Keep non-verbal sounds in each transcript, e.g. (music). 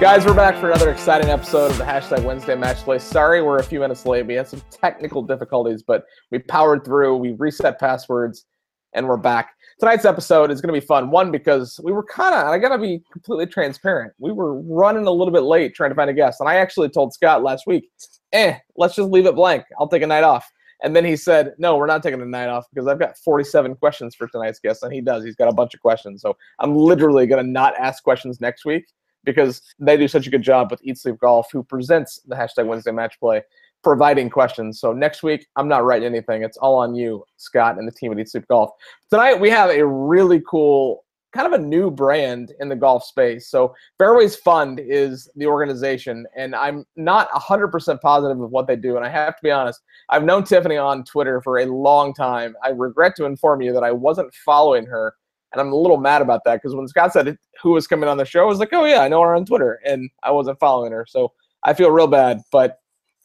Guys, we're back for another exciting episode of the hashtag Wednesday Match Play. Sorry, we're a few minutes late. We had some technical difficulties, but we powered through. We reset passwords, and we're back. Tonight's episode is going to be fun. One, because we were kind of, I got to be completely transparent. We were running a little bit late trying to find a guest. And I actually told Scott last week, eh, let's just leave it blank. I'll take a night off. And then he said, no, we're not taking a night off because I've got 47 questions for tonight's guest. And he does. He's got a bunch of questions. So I'm literally going to not ask questions next week because they do such a good job with Eat Sleep Golf, who presents the hashtag Wednesday Match Play, providing questions. So next week, I'm not writing anything. It's all on you, Scott, and the team at Eat Sleep Golf. Tonight, we have a really cool, kind of a new brand in the golf space. So Fairways Fund is the organization, and I'm not 100% positive of what they do. And I have to be honest, I've known Tiffany on Twitter for a long time. I regret to inform you that I wasn't following her and I'm a little mad about that because when Scott said who was coming on the show, I was like, oh, yeah, I know her on Twitter. And I wasn't following her. So I feel real bad. But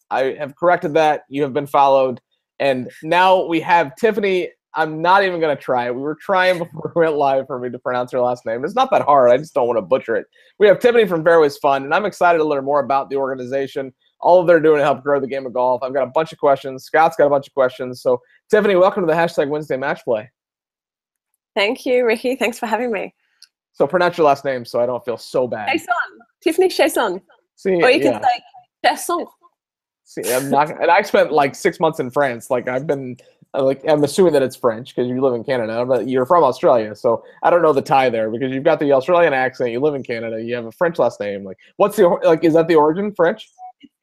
I have corrected that. You have been followed. And now we have Tiffany. I'm not even going to try it. We were trying (laughs) before we went live for me to pronounce her last name. It's not that hard. I just don't want to butcher it. We have Tiffany from Fairways Fund, and I'm excited to learn more about the organization, all of they're doing to help grow the game of golf. I've got a bunch of questions. Scott's got a bunch of questions. So, Tiffany, welcome to the hashtag Wednesday Match Play. Thank you, Ricky. Thanks for having me. So pronounce your last name so I don't feel so bad. Chaisson. Tiffany Chaisson. See, or you yeah. can say Chaisson. See, I'm not, and I spent like six months in France. Like I've been, uh, like I'm assuming that it's French because you live in Canada, but you're from Australia, so I don't know the tie there because you've got the Australian accent. You live in Canada. You have a French last name. Like, what's the like? Is that the origin French?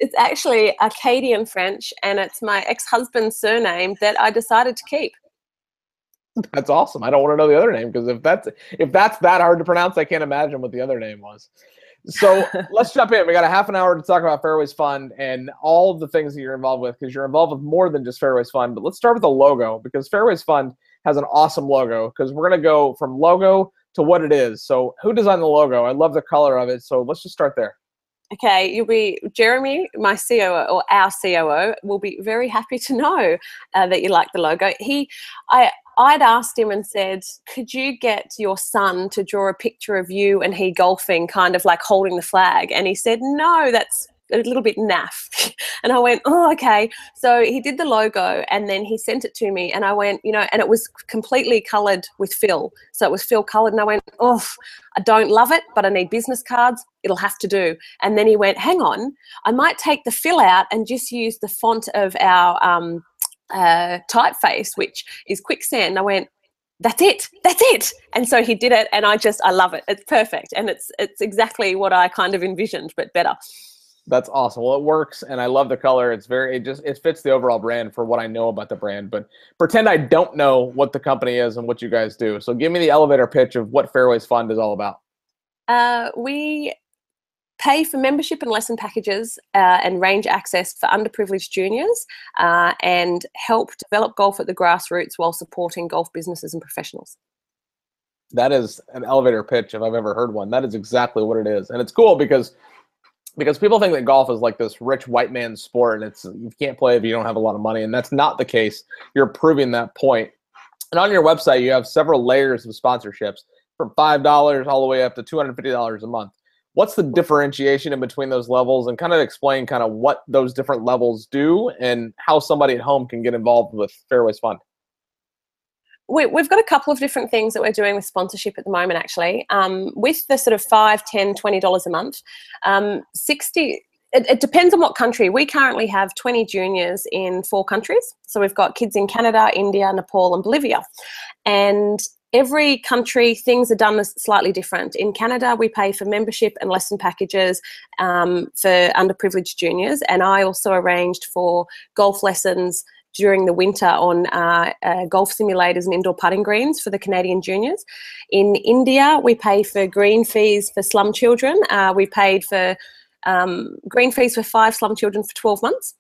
It's actually Acadian French, and it's my ex-husband's surname that I decided to keep. That's awesome. I don't want to know the other name because if that's if that's that hard to pronounce, I can't imagine what the other name was. So (laughs) let's jump in. We got a half an hour to talk about Fairways Fund and all of the things that you're involved with because you're involved with more than just Fairways Fund. But let's start with the logo because Fairways Fund has an awesome logo because we're gonna go from logo to what it is. So who designed the logo? I love the color of it. So let's just start there. Okay, you'll be Jeremy, my COO or our COO, will be very happy to know uh, that you like the logo. He, I, I'd asked him and said, Could you get your son to draw a picture of you and he golfing, kind of like holding the flag? And he said, No, that's a little bit naff. (laughs) and I went, Oh, okay. So he did the logo and then he sent it to me. And I went, You know, and it was completely colored with fill. So it was fill colored. And I went, Oh, I don't love it, but I need business cards. It'll have to do. And then he went, Hang on, I might take the fill out and just use the font of our, um, uh, typeface, which is quicksand. I went, that's it that's it. And so he did it and i just i love it. It's perfect and it's it's exactly what i kind of envisioned but better. That's awesome. Well it works and i love the color. It's very it just it fits the overall brand for what i know about the brand but pretend i don't know what the company is and what you guys do. So give me the elevator pitch of what fairways fund is all about. Uh, we pay for membership and lesson packages uh, and range access for underprivileged juniors uh, and help develop golf at the grassroots while supporting golf businesses and professionals. That is an elevator pitch if I've ever heard one. That is exactly what it is. And it's cool because because people think that golf is like this rich white man sport and it's you can't play if you don't have a lot of money and that's not the case. You're proving that point. And on your website you have several layers of sponsorships from $5 all the way up to $250 a month what's the differentiation in between those levels and kind of explain kind of what those different levels do and how somebody at home can get involved with fairways fund we, have got a couple of different things that we're doing with sponsorship at the moment actually um, with the sort of 5 10 20 dollars a month um, 60 it, it, depends on what country. We currently have 20 juniors in four countries. So we've got kids in Canada, India, Nepal, and Bolivia. And every country things are done slightly different in canada we pay for membership and lesson packages um, for underprivileged juniors and i also arranged for golf lessons during the winter on uh, uh, golf simulators and indoor putting greens for the Canadian juniors. In India, we pay for green fees for slum children. Uh, we paid for um, green fees for five slum children for 12 months.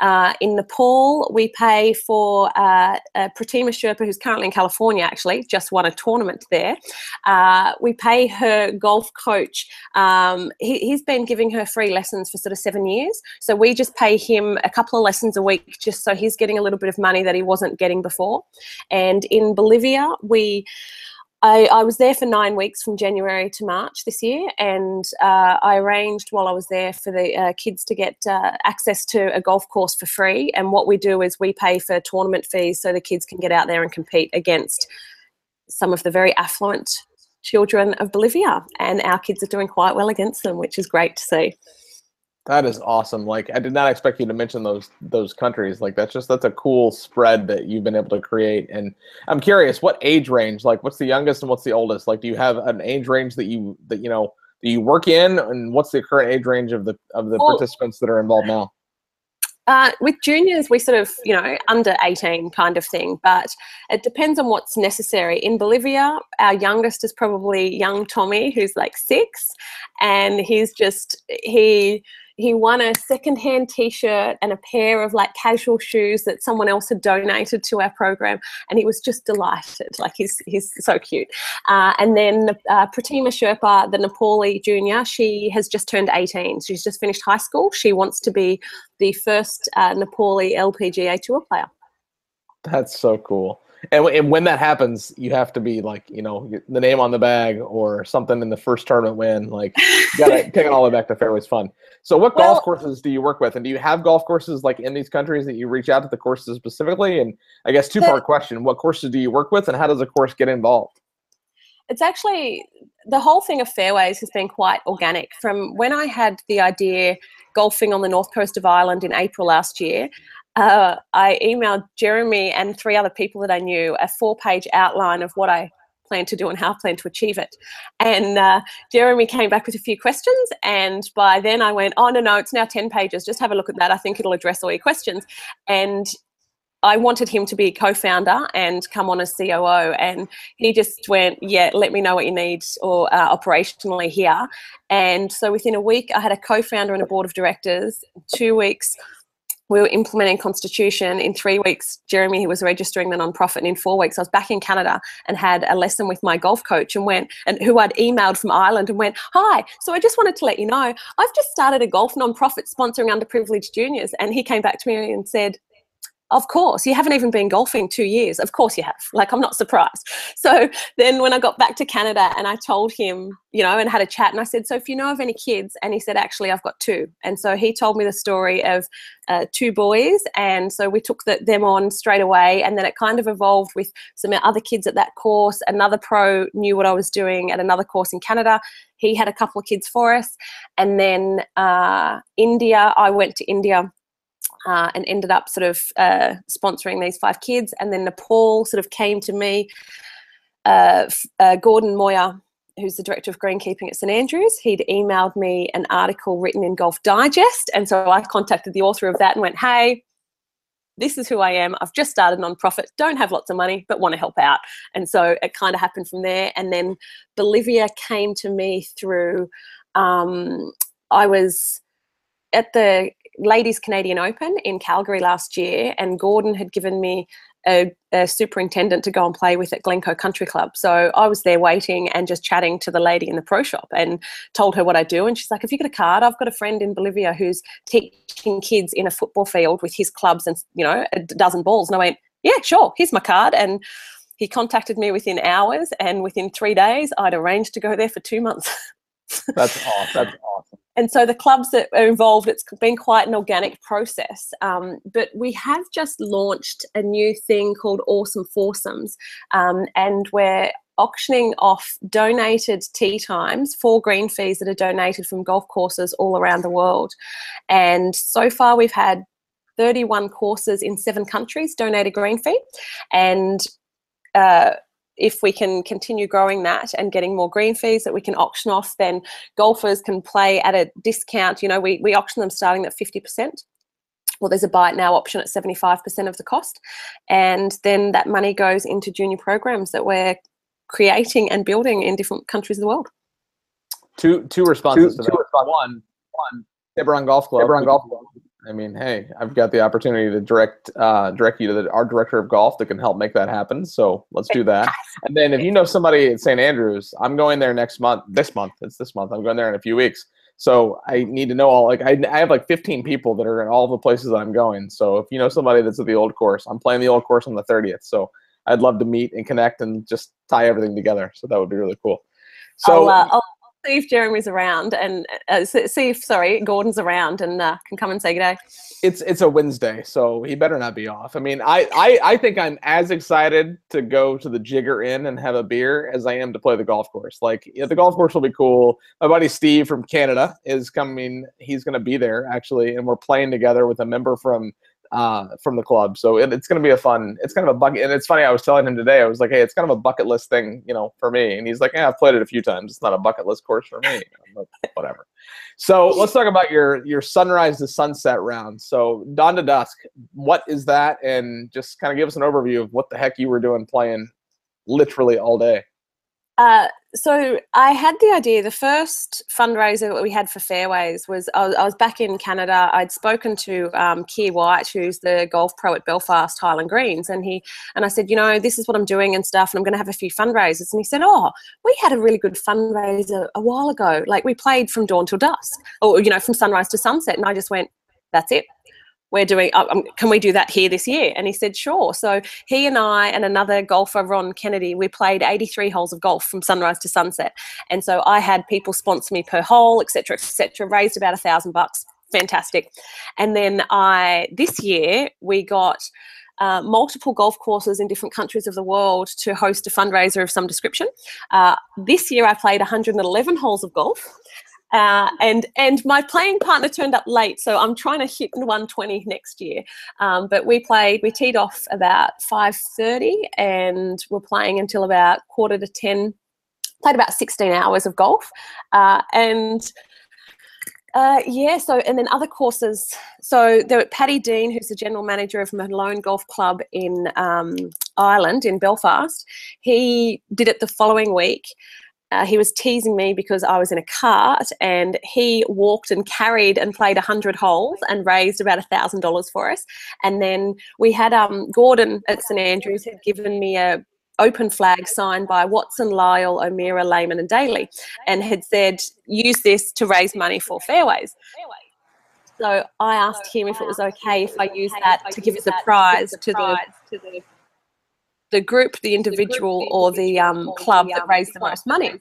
Uh, in Nepal, we pay for uh, uh, Pratima Sherpa, who's currently in California, actually, just won a tournament there. Uh, we pay her golf coach. Um, he, has been giving her free lessons for sort of seven years. So we just pay him a couple of lessons a week just so he's getting a little bit of money that he wasn't getting before. And in Bolivia, we I, I, was there for nine weeks from January to March this year, and uh, I arranged while I was there for the uh, kids to get uh, access to a golf course for free. And what we do is we pay for tournament fees so the kids can get out there and compete against some of the very affluent children of Bolivia. And our kids are doing quite well against them, which is great to see. That is awesome. Like I did not expect you to mention those those countries. Like that's just that's a cool spread that you've been able to create. And I'm curious, what age range? Like what's the youngest and what's the oldest? Like do you have an age range that you that you know that you work in and what's the current age range of the of the well, participants that are involved now? Uh, with juniors, we sort of, you know, under 18 kind of thing, but it depends on what's necessary. In Bolivia, our youngest is probably young Tommy, who's like six, and he's just, he, he won a secondhand t-shirt and a pair of like casual shoes that someone else had donated to our program and he was just delighted. Like he's he's so cute. Uh, and then uh, Pratima Sherpa the Nepali junior she has just turned 18 she's just finished high school. She wants to be the first uh, Nepali LPGA tour player. That's so cool and, and when that happens, you have to be like, you know, the name on the bag or something in the first tournament win. Like, you gotta (laughs) take it all the way back to fairways fund. So, what well, golf courses do you work with, and do you have golf courses like in these countries that you reach out to the courses specifically? And I guess two part question: What courses do you work with, and how does a course get involved? It's actually the whole thing of fairways has been quite organic. From when I had the idea golfing on the north coast of Ireland in April last year, uh, I emailed Jeremy and three other people that I knew a four page outline of what I plan to do and how I plan to achieve it. And uh, Jeremy came back with a few questions. And by then I went, oh, no, no, it's now 10 pages. Just have a look at that. I think it'll address all your questions. And I wanted him to be co-founder and come on as COO, and he just went, "Yeah, let me know what you need or uh, operationally here." And so within a week, I had a co-founder and a board of directors. Two weeks, we were implementing constitution in three weeks. Jeremy he was registering the nonprofit and in four weeks i was back in canada and had a lesson with my golf coach and went and who i'd emailed from ireland and went hi so i just wanted to let you know i've just started a golf nonprofit sponsoring underprivileged juniors. And he came back to me and said of course, you haven't even been golfing two years. Of course you have. Like, I'm not surprised. (laughs) So then when I got back to Canada and I told him, you know, and had a chat, and I said, So if you know of any kids, and he said, Actually, I've got two. And so he told me the story of uh, two boys. And so we took the, them on straight away. And then it kind of evolved with some other kids at that course. Another pro knew what I was doing at another course in Canada. He had a couple of kids for us. And then uh, India, I went to India uh, and ended up sort of uh, sponsoring these five kids. And then Nepal sort of came to me. Uh, uh, Gordon Moir, who's the director of greenkeeping at St Andrews, he'd emailed me an article written in Golf Digest, and so I contacted the author of that and went, "Hey, this is who I am. I've just started a nonprofit, don't have lots of money, but want to help out." And so it kind of happened from there. And then Bolivia came to me through. Um, I was at the Ladies Canadian Open in Calgary last year, and Gordon had given me a, a, superintendent to go and play with at Glencoe Country Club. So I was there waiting and just chatting to the lady in the pro shop and told her what I do. And she's like, Have you got a card? I've got a friend in Bolivia who's teaching kids in a football field with his clubs and, you know, a dozen balls. And I went, Yeah, sure, here's my card. And he contacted me within hours, and within three days, I'd arranged to go there for two months. (laughs) That's awesome. That's awesome and so the clubs that are involved, it's been quite an organic process. Um, but we have just launched a new thing called Awesome Foursomes, um, and we're auctioning off donated tee times for green fees that are donated from golf courses all around the world. And so far, we've had 31 courses in seven countries donate a green fee, and uh, if we can continue growing that and getting more green fees that we can auction off, then golfers can play at a discount. You know, we, we auction them starting at 50%. Well, there's a buy it now option at 75% of the cost. And then that money goes into junior programs that we're creating and building in different countries of the world. Two two responses two, to that. One, one, Tiburon Golf Club. Tiburon Golf Club I mean, hey, I've got the opportunity to direct uh, direct you to the, our director of golf that can help make that happen. So let's do that. And then if you know somebody at St. Andrews, I'm going there next month. This month, it's this month. I'm going there in a few weeks. So I need to know all like I, I have like 15 people that are in all the places I'm going. So if you know somebody that's at the old course, I'm playing the old course on the 30th. So I'd love to meet and connect and just tie everything together. So that would be really cool. So I'll, uh, I'll see if Jeremy's around and uh, see if sorry Gordon's around and uh, can come and say good day. It's it's a Wednesday, so he better not be off. I mean, I, I I think I'm as excited to go to the Jigger Inn and have a beer as I am to play the golf course. Like yeah, the golf course will be cool. My buddy Steve from Canada is coming. He's going to be there actually, and we're playing together with a member from uh, from the club. So it, it's going to be a fun. It's kind of a bucket, and it's funny. I was telling him today. I was like, "Hey, it's kind of a bucket list thing, you know, for me." And he's like, "Yeah, I've played it a few times. It's not a bucket list course for me." Whatever. So let's talk about your your sunrise to sunset round. So dawn to dusk. What is that? And just kind of give us an overview of what the heck you were doing playing, literally all day. Uh, so I had the idea. The first fundraiser that we had for Fairways was I was, I was back in Canada. I'd spoken to um, Keir White, who's the golf pro at Belfast Highland Greens, and he and I said, you know, this is what I'm doing and stuff, and I'm going to have a few fundraisers. And he said, oh, we had a really good fundraiser a while ago. Like we played from dawn till dusk, or you know, from sunrise to sunset. And I just went, that's it we're doing uh, um, can we do that here this year? And he said sure. So he and i and another golfer ron kennedy we played 83 holes of golf from sunrise to sunset. And so i had people sponsor me per hole etc etc raised about a thousand bucks. Fantastic. And then i this year we got uh, multiple golf courses in different countries of the world to host a fundraiser of some description. Uh, this year, I played 111 holes of golf. Uh, and and my playing partner turned up late, so I'm trying to hit 120 next year. Um, but we played, we teed off about 5:30, and we're playing until about quarter to 10. Played about 16 hours of golf, uh, and uh, yeah, so and then other courses. So there Paddy Dean, who's the general manager of Malone Golf Club in um, Ireland in Belfast. He did it the following week uh, he was teasing me because I was in a cart and he walked and carried and played 100 holes and raised about $1,000 for us. And then we had um, Gordon at St Andrews had given me a open flag signed by Watson, Lyle, O'Meara, Lehman and Daly and had said, use this to raise money for fairways. So I asked him if it was okay if I use that to give a prize to the group, the individual, or the um, club that raised the most money.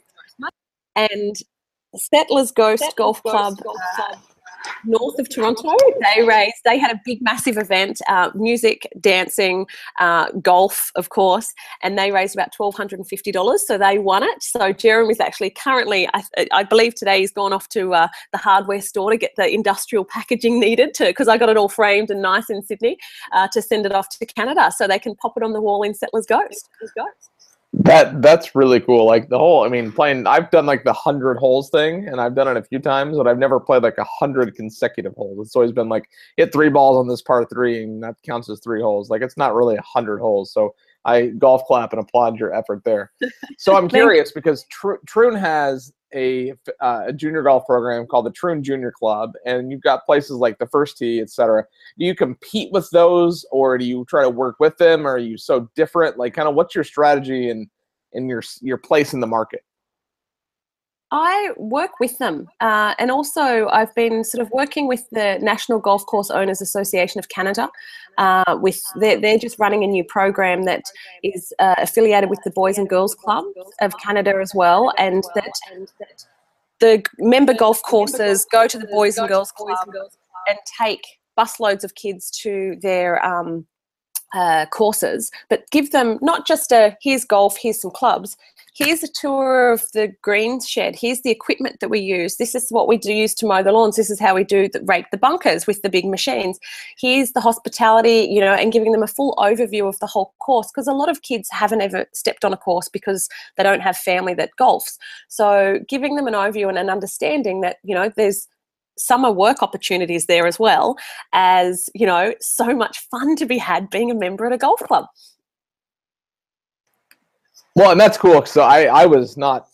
And Settlers Ghost Golf Club uh, north of Toronto. (laughs) They raised, they had a big, massive event, uh, music, dancing, uh, golf, of course, and they raised about $1,250. So they won it. So Jeremy is actually currently, I, I believe today he's gone off to uh, the hardware store to get the industrial packaging needed to, because I got it all framed and nice in Sydney uh, to send it off to Canada so they can pop it on the wall in Settlers Ghost. Ghost. That that's really cool. Like the whole, I mean, playing. I've done like the hundred holes thing, and I've done it a few times, but I've never played like a hundred consecutive holes. It's always been like hit three balls on this par three, and that counts as three holes. Like it's not really a hundred holes. So I golf clap and applaud your effort there. So I'm (laughs) curious because Tr- Troon has a, uh, a junior golf program called the Troon Junior Club, and you've got places like the First Tee, etc. Do you compete with those, or do you try to work with them? Or are you so different? Like, kind of, what's your strategy and in your your place in the market? I work with them, uh, and also I've been sort of working with the National Golf Course Owners Association of Canada. Uh, with they're, they're just running a new program that is uh, affiliated with the Boys and Girls Club of Canada as well, and that the member golf courses go to the Boys and Girls Club and take busloads of kids to their um, uh, courses, but give them not just a here's golf, here's some clubs, here's a tour of the green shed, here's the equipment that we use, this is what we do use to mow the lawns, this is how we do the, rake the bunkers with the big machines, here's the hospitality, you know, and giving them a full overview of the whole course because a lot of kids haven't ever stepped on a course because they don't have family that golfs. So giving them an overview and an understanding that, you know, there's summer work opportunities there as well as you know so much fun to be had being a member at a golf club well and that's cool so i i was not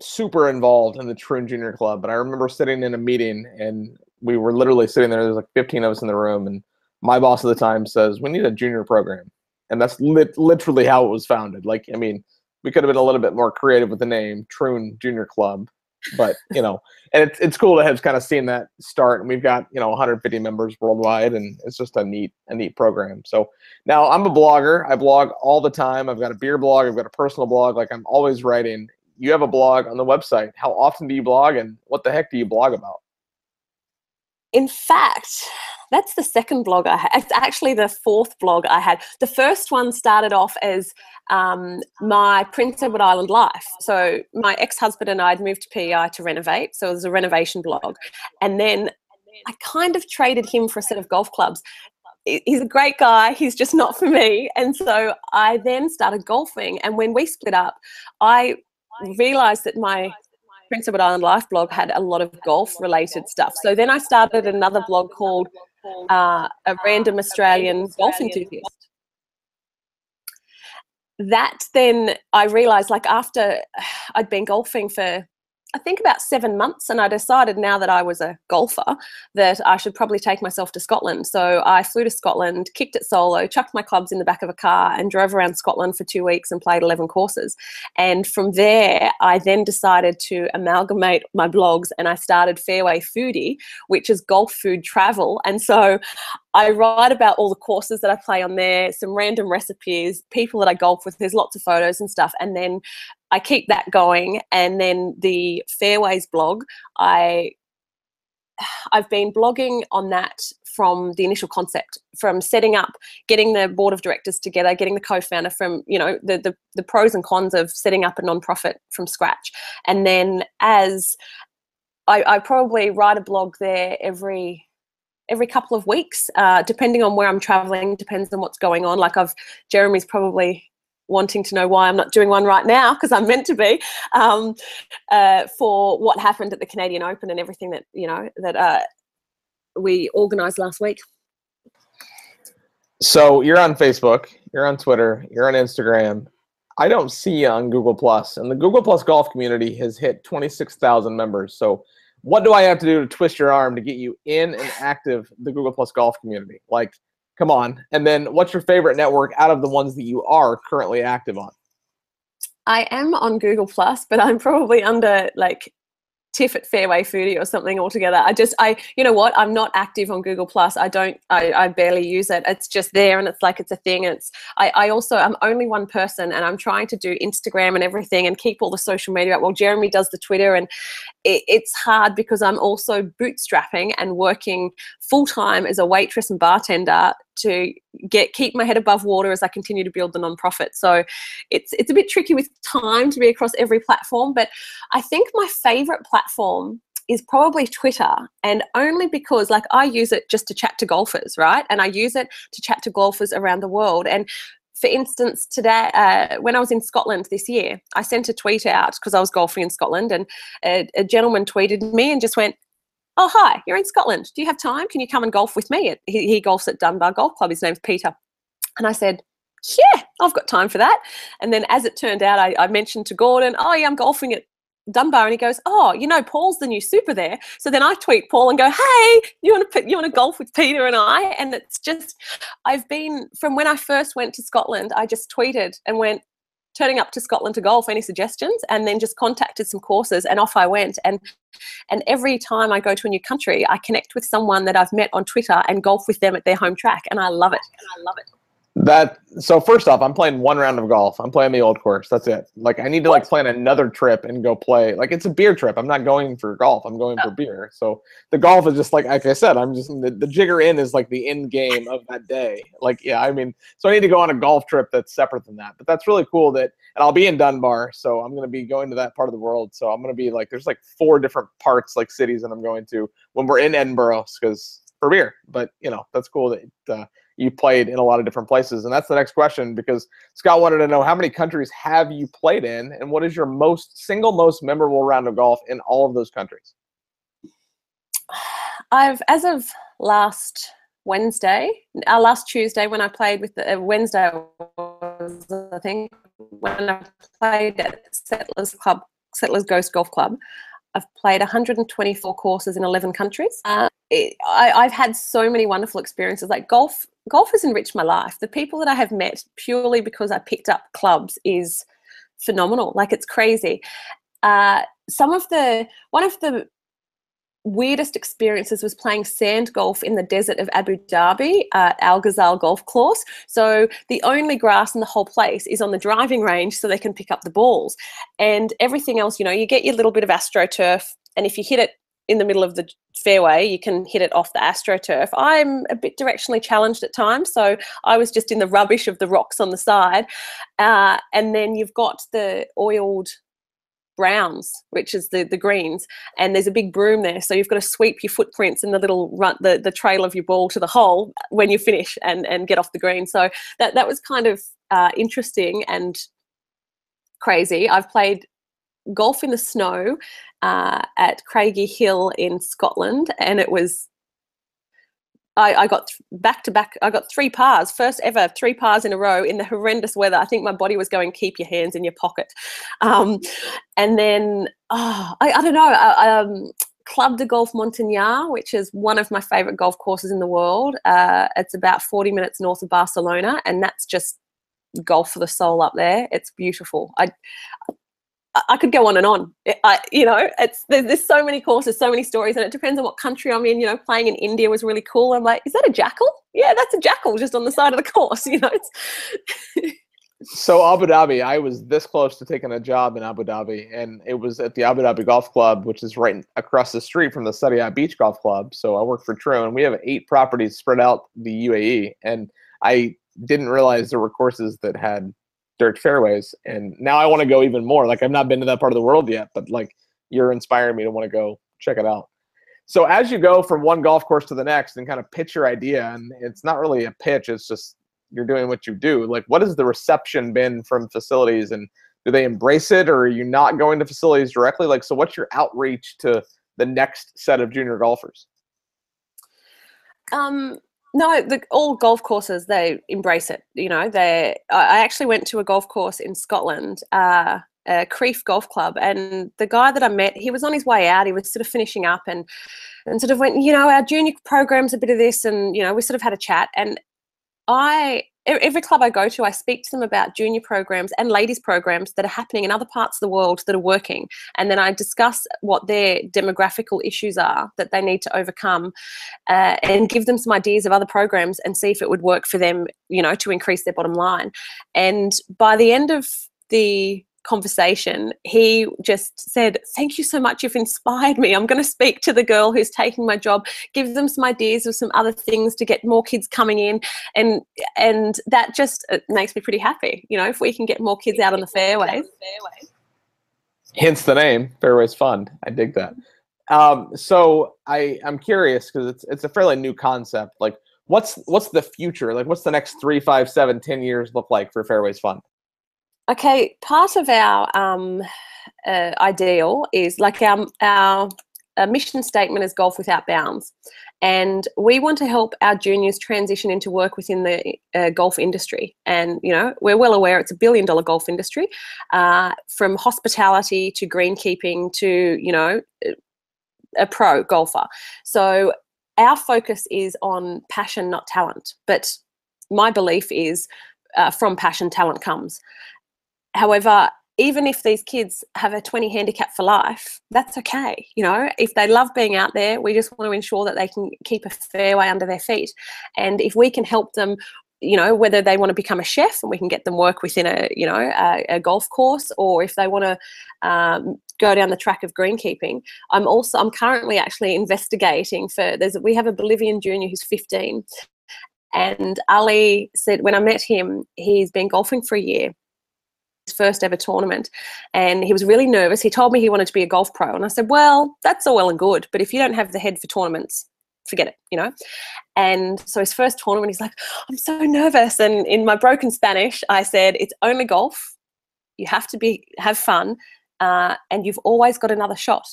super involved in the Troon Junior Club, but I remember sitting in a meeting and we were literally sitting there. There's like 15 of us in the room, and my boss at the time says, "We need a junior program," and that's lit- literally how it was founded. Like, I mean, we could have been a little bit more creative with the name Troon Junior Club, but you know, and it's it's cool to have kind of seen that start. And we've got you know 150 members worldwide, and it's just a neat a neat program. So now I'm a blogger. I blog all the time. I've got a beer blog. I've got a personal blog. Like I'm always writing. You have a blog on the website. How often do you blog, and what the heck do you blog about? in fact, that's the second blog I had. It's actually the fourth blog I had. The first one started off as um, my Prince Edward Island life. So my ex-husband and I had moved to PEI to renovate. So it was a renovation blog. And then I kind of traded him for a set of golf clubs. He's a great guy. He's just not for me. And so I then started golfing. And when we split up, I realized that my Prince Edward Island Life blog had a lot of golf related stuff. So then I started another blog called uh, A Random Australian Golf Enthusiast. That then I realized, like, after (sighs) I'd been golfing for I think about seven months, and I decided now that I was a golfer that I should probably take myself to Scotland. So I flew to Scotland, kicked it solo, chucked my clubs in the back of a car, and drove around Scotland for two weeks and played 11 courses. And from there, I then decided to amalgamate my blogs and I started Fairway Foodie, which is golf food travel. And so I write about all the courses that I play on there, some random recipes, people that I golf with. There's lots of photos and stuff. And then I keep that going. And then the Fairways blog, I I've been blogging on that from the initial concept, from setting up, getting the board of directors together, getting the co-founder from, you know, the the, the pros and cons of setting up a nonprofit from scratch. And then as I, I probably write a blog there every every couple of weeks, uh, depending on where I'm traveling, depends on what's going on. Like I've Jeremy's probably wanting to know why I'm not doing one right now because I'm meant to be um, uh, for what happened at the Canadian Open and everything that you know that uh, we organised last week. So you're on Facebook, you're on Twitter, you're on Instagram. I don't see you on Google Plus, and the Google Plus golf community has hit 26,000 members. So what do I have to do to twist your arm to get you in and active the Google Plus golf community? Like Come on. And then what's your favorite network out of the ones that you are currently active on? I am on Google Plus, but I'm probably under like tiff at fairway foodie or something altogether. I just i you know what? I'm not active on google plus. I don't I, I barely use it. It's just there and it's like it's a thing. It's I, I also i'm only one person and i'm trying to do instagram and everything and keep all the social media up well jeremy does the twitter and it, it's hard because i'm also bootstrapping and working full-time as a waitress and bartender to get keep my head above water as I continue to build the nonprofit. So it's it's a bit tricky with time to be across every platform, but I think my favorite platform is probably Twitter, and only because like I use it just to chat to golfers, right? And I use it to chat to golfers around the world. And for instance, today uh, when I was in Scotland this year, I sent a tweet out because I was golfing in Scotland, and a, a gentleman tweeted me and just went, oh hi you're in scotland. Do you have time? Can you come and golf with me he, he golfs at dunbar golf club. His name's peter. And i said yeah i've got time for that. And then as it turned out i, I mentioned to gordon oh yeah i'm golfing at Dunbar and he goes, "Oh, you know, Paul's the new super there." So then I tweet Paul and go, "Hey, you want to put you want to golf with Peter and I?" And it's just, I've been from when I first went to Scotland. I just tweeted and went, turning up to Scotland to golf, any suggestions? And then just contacted some courses and off I went. And and every time I go to a new country, I connect with someone that I've met on Twitter and golf with them at their home track. And I love it. And I love it. That so first off, I'm playing one round of golf. I'm playing the old course. That's it. Like I need to like plan another trip and go play. Like it's a beer trip. I'm not going for golf. I'm going for beer. So the golf is just like like I said. I'm just the, the jigger inn is like the end game of that day. Like yeah, I mean, so I need to go on a golf trip that's separate than that. But that's really cool that, and I'll be in Dunbar, so I'm gonna be going to that part of the world. So I'm gonna be like, there's like four different parts like cities that I'm going to when we're in Edinburgh because for beer. But you know that's cool that. Uh, you played in a lot of different places. And that's the next question because Scott wanted to know how many countries have you played in and what is your most single most memorable round of golf in all of those countries? (sighs) I've as of last Wednesday, uh, last Tuesday when I played with the uh, Wednesday was I think when I played at Settlers Club, Settlers Ghost Golf Club. I've played 124 courses in 11 countries. Uh, it, I, have had so many wonderful experiences. Like golf, golf has enriched my life. The people that I have met purely because I picked up clubs is phenomenal. Like it's crazy. Uh, some of the one of the weirdest experiences was playing sand golf in the desert of Abu Dhabi at Al Ghazal Golf Course. So the only grass in the whole place is on the driving range so they can pick up the balls. And everything else, you know, you get your little bit of astroturf and if you hit it in the middle of the fairway, you can hit it off the astroturf. I'm a bit directionally challenged at times, so I was just in the rubbish of the rocks on the side. Uh, and then you've got the oiled browns, which is the the greens, and there's a big broom there, so you've got to sweep your footprints and the little run, the the trail of your ball to the hole when you finish and and get off the green. So that that was kind of uh, interesting and crazy. I've played golf in the snow uh, at Craigie Hill in Scotland, and it was. I, I got back to back. I got three pars, first ever three pars in a row in the horrendous weather. I think my body was going, "Keep your hands in your pocket," um, and then oh, I, I don't know. I, um, Club de Golf Montanyà, which is one of my favorite golf courses in the world. Uh, it's about 40 minutes north of Barcelona, and that's just golf for the soul up there. It's beautiful. I I could go on and on. I, you know, it's there's, there's, so many courses, so many stories, and it depends on what country I'm in. You know, playing in India was really cool. I'm like, is that a jackal? Yeah, that's a jackal just on the side of the course. (laughs) You know. (laughs) so Abu Dhabi, I was this close to taking a job in Abu Dhabi, and it was at the Abu Dhabi Golf Club, which is right across the street from the Saadiyat Beach Golf Club. So I work for Troon, and we have eight properties spread out the UAE, and I didn't realize there were courses that had dirt fairways. And now I want to go even more. Like I've not been to that part of the world yet, but like you're inspiring me to want to go check it out. So as you go from one golf course to the next and kind of pitch your idea, and it's not really a pitch, it's just you're doing what you do. Like what has the reception been from facilities and do they embrace it or are you not going to facilities directly? Like so what's your outreach to the next set of junior golfers? Um no, the, all golf courses they embrace it. You know, they. I actually went to a golf course in Scotland, uh, a Crieff Golf Club, and the guy that I met, he was on his way out. He was sort of finishing up, and and sort of went, you know, our junior program's a bit of this, and you know, we sort of had a chat, and I every club I go to, I speak to them about junior programs and ladies programs that are happening in other parts of the world that are working. And then I discuss what their demographical issues are that they need to overcome uh, and give them some ideas of other programs and see if it would work for them, you know, to increase their bottom line. And by the end of the conversation, he just said, Thank you so much. You've inspired me. I'm going to speak to the girl who's taking my job, give them some ideas of some other things to get more kids coming in. And and that just makes me pretty happy. You know, if we can get more kids out on the fairways. Hence the name, Fairways Fund. I dig that. Um, so I I'm curious because it's it's a fairly new concept. Like, what's what's the future? Like, what's the next three, five, seven, ten years look like for Fairways Fund? Okay, part of our um, uh, ideal is like our our uh, mission statement is golf without bounds, and we want to help our juniors transition into work within the uh, golf industry. And you know, we're well aware it's a billion dollar golf industry, uh, from hospitality to greenkeeping to you know a pro golfer. So our focus is on passion, not talent. But my belief is uh, from passion, talent comes. However, even if these kids have a 20 handicap for life, that's okay. You know, if they love being out there, we just want to ensure that they can keep a fairway under their feet. And if we can help them, you know, whether they want to become a chef and we can get them work within a, you know, a, a golf course, or if they want to um, go down the track of greenkeeping, I'm also, I'm currently actually investigating for, there's, we have a Bolivian junior who's 15. And Ali said, when I met him, he's been golfing for a year first ever tournament and he was really nervous. He told me he wanted to be a golf pro. And I said, Well, that's all well and good, but if you don't have the head for tournaments, forget it, you know? And so his first tournament, he's like, I'm so nervous. And in my broken Spanish, I said, It's only golf. You have to be have fun, uh, and you've always got another shot.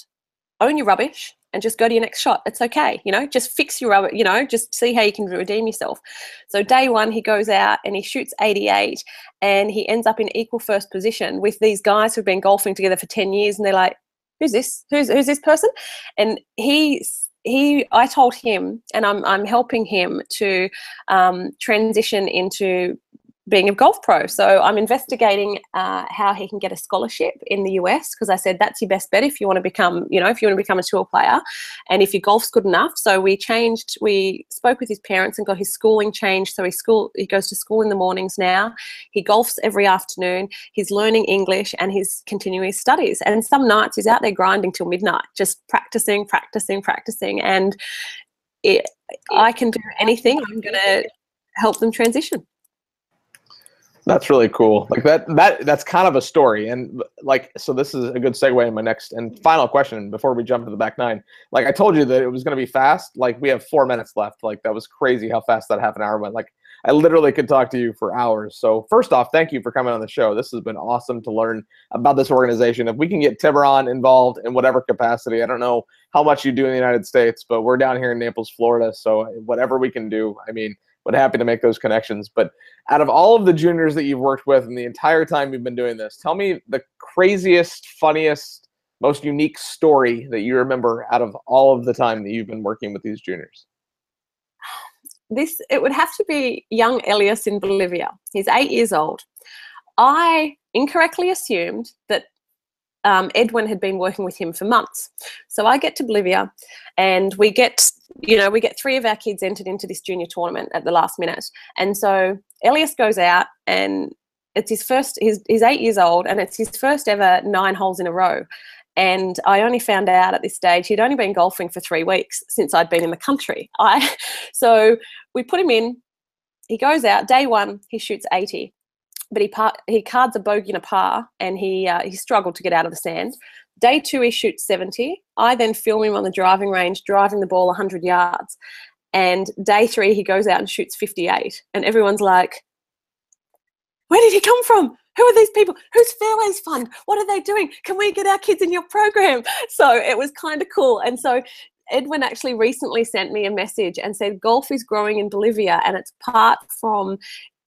Own your rubbish and just go to your next shot. It's okay, you know, just fix your rubber, you know, just see how you can redeem yourself. So day one, he goes out and he shoots 88 and he ends up in equal first position with these guys who've been golfing together for 10 years and they're like, who's this? Who's, who's this person? And he he I told him and I'm I'm helping him to um, transition into being a golf pro. So I'm investigating uh, how he can get a scholarship in the US because I said that's your best bet if you want to become, you know, if you want to become a tour player, and if your golf's good enough. So we changed. We spoke with his parents and got his schooling changed. So he school he goes to school in the mornings now. He golfs every afternoon. He's learning English and he's continuing his studies. And some nights he's out there grinding till midnight, just practicing, practicing, practicing. And it, I can do anything. I'm going to help them transition. That's really cool. Like that that that's kind of a story. And like so this is a good segue in my next and final question before we jump to the back nine. Like I told you that it was gonna be fast. Like we have four minutes left. Like that was crazy how fast that half an hour went. Like I literally could talk to you for hours. So first off, thank you for coming on the show. This has been awesome to learn about this organization. If we can get Tiburon involved in whatever capacity, I don't know how much you do in the United States, but we're down here in Naples, Florida. So whatever we can do, I mean, but happy to make those connections. But out of all of the juniors that you've worked with and the entire time you've been doing this, tell me the craziest, funniest, most unique story that you remember out of all of the time that you've been working with these juniors. This it would have to be young Elias in Bolivia. He's eight years old. I incorrectly assumed that um, Edwin had been working with him for months. So I get to Bolivia and we get, you know, we get three of our kids entered into this junior tournament at the last minute. And so Elias goes out and it's his first, he's, he's eight years old and it's his first ever nine holes in a row. And I only found out at this stage he'd only been golfing for three weeks since I'd been in the country. (laughs) I, so we put him in. He goes out day one. He shoots 80 but he par- he cards a bogey and a par, and he uh, he struggled to get out of the sand. Day two, he shoots 70. I then film him on the driving range, driving the ball 100 yards. And day three, he goes out and shoots 58. And everyone's like, where did he come from? Who are these people? Who's Fairways Fund? What are they doing? Can we get our kids in your program? (laughs) So it was kind of cool. And so Edwin actually recently sent me a message and said golf is growing in Bolivia and it's part from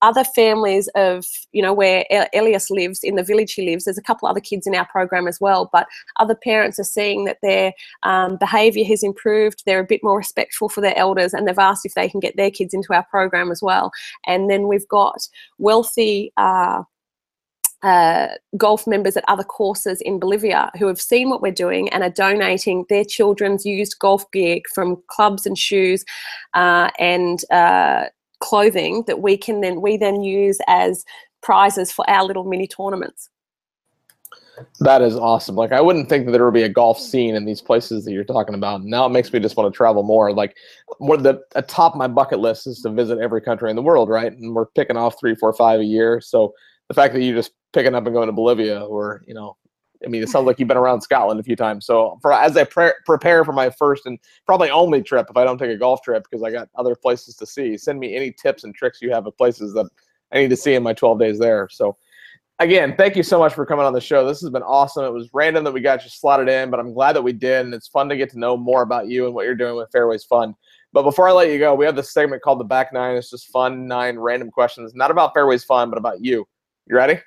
other families of you know where Elias lives in the village he lives there's a couple other kids in our program as well but other parents are seeing that their um, behavior has improved they're a bit more respectful for their elders and they've asked if they can get their kids into our program as well. And then we've got wealthy uh, uh, golf members at other courses in Bolivia who have seen what we're doing and are donating their children's used golf gear from clubs and shoes uh, and uh, clothing that we can then we then use as prizes for our little mini tournaments. That is awesome. Like I wouldn't think that there would be a golf mm. scene in these places that you're talking about. Now it makes me just want to travel more. Like one of the atop my bucket list is to visit every country in the world, right? And we're picking off three, four, five a year. So the fact that you just picking up and going to Bolivia or you know I mean, it sounds like you've been around Scotland a few times. So, for as I pre- prepare for my first and probably only trip, if I don't take a golf trip, because I got other places to see, send me any tips and tricks you have of places that I need to see in my 12 days there. So, again, thank you so much for coming on the show. This has been awesome. It was random that we got you slotted in, but I'm glad that we did, and it's fun to get to know more about you and what you're doing with Fairways Fund. But before I let you go, we have this segment called the Back Nine. It's just fun nine random questions, not about Fairways Fund, but about you. You ready?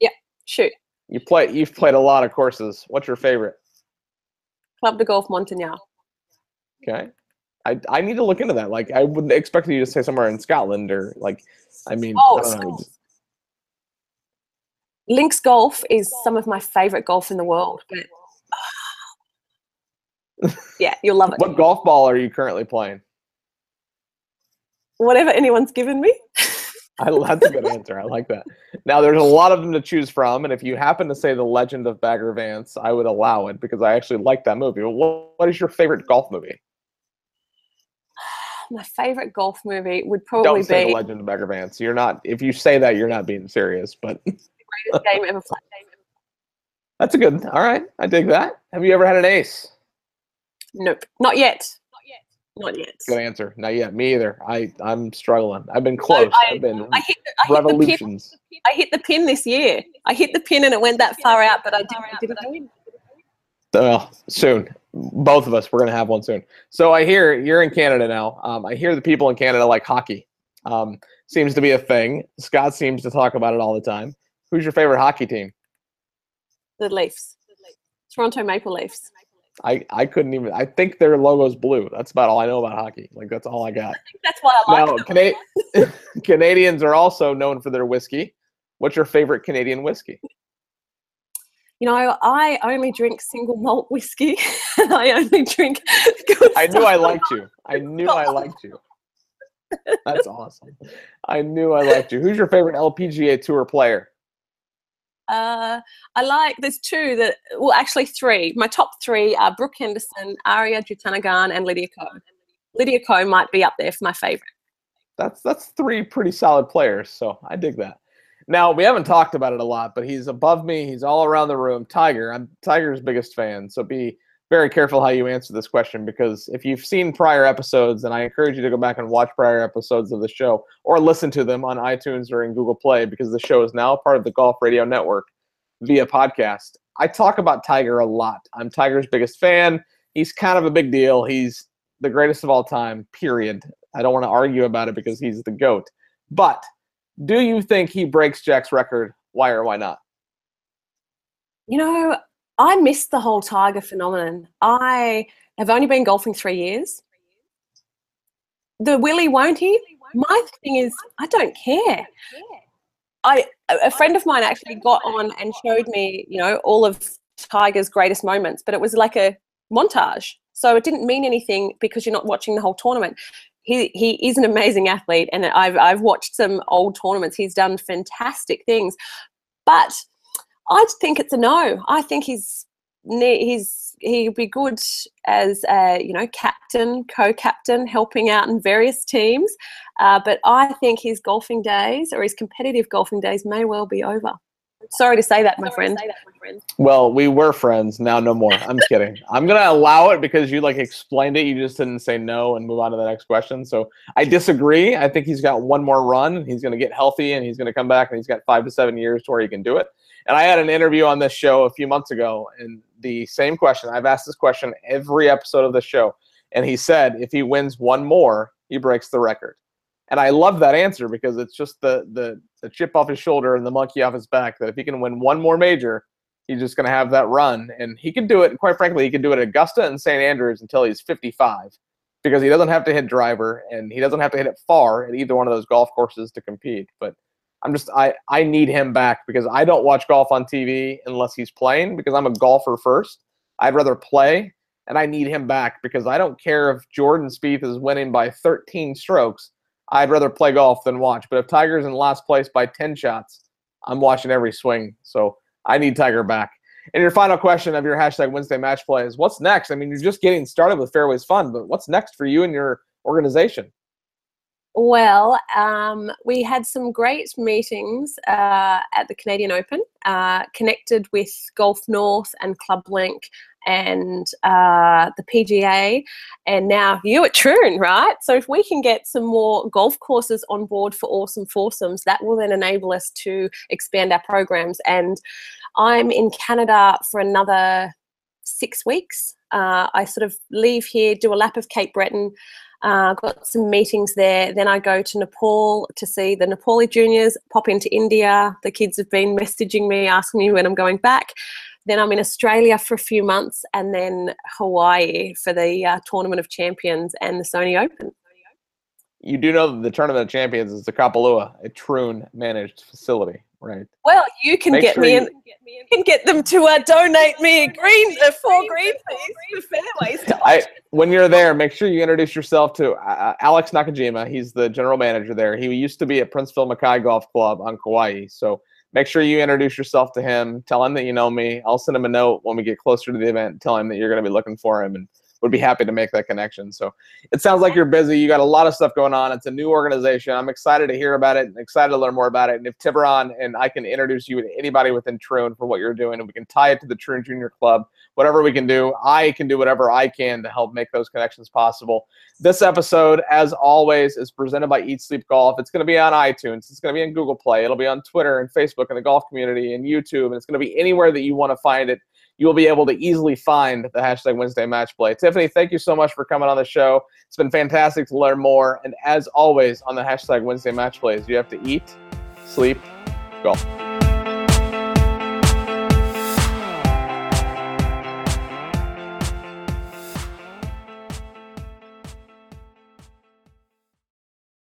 Yeah, shoot. You play. You've played a lot of courses. What's your favorite? Club de Golf Montanyà. Okay, I I need to look into that. Like I wouldn't expect you to say somewhere in Scotland or like. I mean, oh, I Links Golf is some of my favorite golf in the world. But (laughs) yeah, you'll love it. what golf ball are you currently playing? Whatever anyone's given me. (laughs) I, that's a good answer. I like that. Now, there's a lot of them to choose from, and if you happen to say The Legend of Bagger Vance, I would allow it because I actually like that movie. What, what is your favorite golf movie? (sighs) My favorite golf movie would probably Don't say be The Legend of Bagger Vance. You're not. If you say that, you're not being serious. But the (laughs) greatest game ever played. that's a good. All right, I dig that. Have you ever had an ace? Nope, not yet. Not yet. Good answer. Not yet. Me either. I I'm struggling. I've been close. I, have been I hit, I hit revolutions. The pin, I hit the pin this year. I hit the pin and it went that far out, but I didn't, I didn't win. Well, soon. Both of us. We're gonna have one soon. So I hear you're in Canada now. Um, I hear the people in Canada like hockey. Um, seems to be a thing. Scott seems to talk about it all the time. Who's your favorite hockey team? The Leafs. Toronto Maple Leafs. I, I couldn't even. I think their logo's blue. That's about all I know about hockey. Like that's all I (laughs) got. That's why I like Now. Cana- (laughs) (laughs) Canadians are also known for their whiskey. What's your favorite Canadian whiskey? You know, I only drink single malt whiskey. I only drink. I knew. I liked you. I knew I liked you. That's awesome. I knew I liked you. Who's your favorite LPGA Tour player? Uh, I like. There's two that. Well, actually three. My top three are Brooke Henderson, Ariya Jutanugarn, and Lydia Ko. Lydia Ko might be up there for my favorite. That's that's three pretty solid players. So I dig that. Now we haven't talked about it a lot, but he's above me. He's all around the room. Tiger. I'm Tiger's biggest fan. So be very careful how you answer this question because if you've seen prior episodes, and I encourage you to go back and watch prior episodes of the show or listen to them on iTunes or in Google Play because the show is now part of the Golf Radio Network via podcast. I talk about Tiger a lot. I'm Tiger's biggest fan. He's kind of a big deal. He's the greatest of all time, period. I don't want to argue about it because he's the GOAT. But do you think he breaks Jack's record? Why or why not? You know, I missed the whole Tiger phenomenon. I have only been golfing three years. The Willie won't he? My thing is, I don't care. I a friend of mine actually got on and showed me, you know, all of Tiger's greatest moments, but it was like a montage. So it didn't mean anything because you're not watching the whole tournament. He he is an amazing athlete, and I've I've watched some old tournaments. He's done fantastic things, but I think it's a no. I think he's he's he'd be good as a you know captain, co-captain, helping out in various teams. Uh, but I think his golfing days or his competitive golfing days may well be over. Sorry to say that, my friend. Well, we were friends. Now no more. I'm just kidding. (laughs) I'm gonna allow it because you like explained it. You just didn't say no and move on to the next question. So I disagree. I think he's got one more run. He's gonna get healthy and he's gonna come back and he's got five to seven years to where he can do it. And I had an interview on this show a few months ago, and the same question. I've asked this question every episode of the show, and he said if he wins one more, he breaks the record. And I love that answer because it's just the the the chip off his shoulder and the monkey off his back that if he can win one more major, he's just going to have that run. And he can do it, quite frankly, he can do it at Augusta and St. Andrews until he's 55 because he doesn't have to hit driver and he doesn't have to hit it far at either one of those golf courses to compete. But I'm just, I, I need him back because I don't watch golf on TV unless he's playing because I'm a golfer first. I'd rather play and I need him back because I don't care if Jordan Spieth is winning by 13 strokes. I'd rather play golf than watch. But if Tiger's in last place by 10 shots, I'm watching every swing. So I need Tiger back. And your final question of your hashtag Wednesday match play is what's next? I mean, you're just getting started with Fairways Fund, but what's next for you and your organization? Well, um, we had some great meetings uh, at the Canadian Open, uh, connected with Golf North and ClubLink and uh, the PGA, and now you at Troon, right? So if we can get some more golf courses on board for Awesome Foursomes, that will then enable us to expand our programs. And I'm in Canada for another six weeks. Uh, I sort of leave here, do a lap of Cape Breton. Uh, got some meetings there. Then I go to Nepal to see the Nepali juniors, pop into India. The kids have been messaging me, asking me when I'm going back. Then I'm in Australia for a few months and then Hawaii for the uh, Tournament of Champions and the Sony Open. You do know that the Tournament of Champions is the Kapalua, a Troon managed facility, right? Well, you can Make get sure me you- in. You can get them to uh, donate me a green, uh, four green fees for fairways. I when you're there, make sure you introduce yourself to uh, Alex Nakajima. He's the general manager there. He used to be at Princeville Makai Golf Club on Kauai. So make sure you introduce yourself to him. Tell him that you know me. I'll send him a note when we get closer to the event. Tell him that you're going to be looking for him and would be happy to make that connection. So it sounds like you're busy. You got a lot of stuff going on. It's a new organization. I'm excited to hear about it and excited to learn more about it. And if Tiburon and I can introduce you to anybody within Troon for what you're doing, and we can tie it to the Troon Junior Club, whatever we can do, I can do whatever I can to help make those connections possible. This episode, as always, is presented by Eat Sleep Golf. It's going to be on iTunes. It's going to be on Google Play. It'll be on Twitter and Facebook and the golf community and YouTube. And it's going to be anywhere that you want to find it you will be able to easily find the hashtag Wednesday match play. Tiffany, thank you so much for coming on the show. It's been fantastic to learn more. And as always, on the hashtag Wednesday match plays, you have to eat, sleep, golf.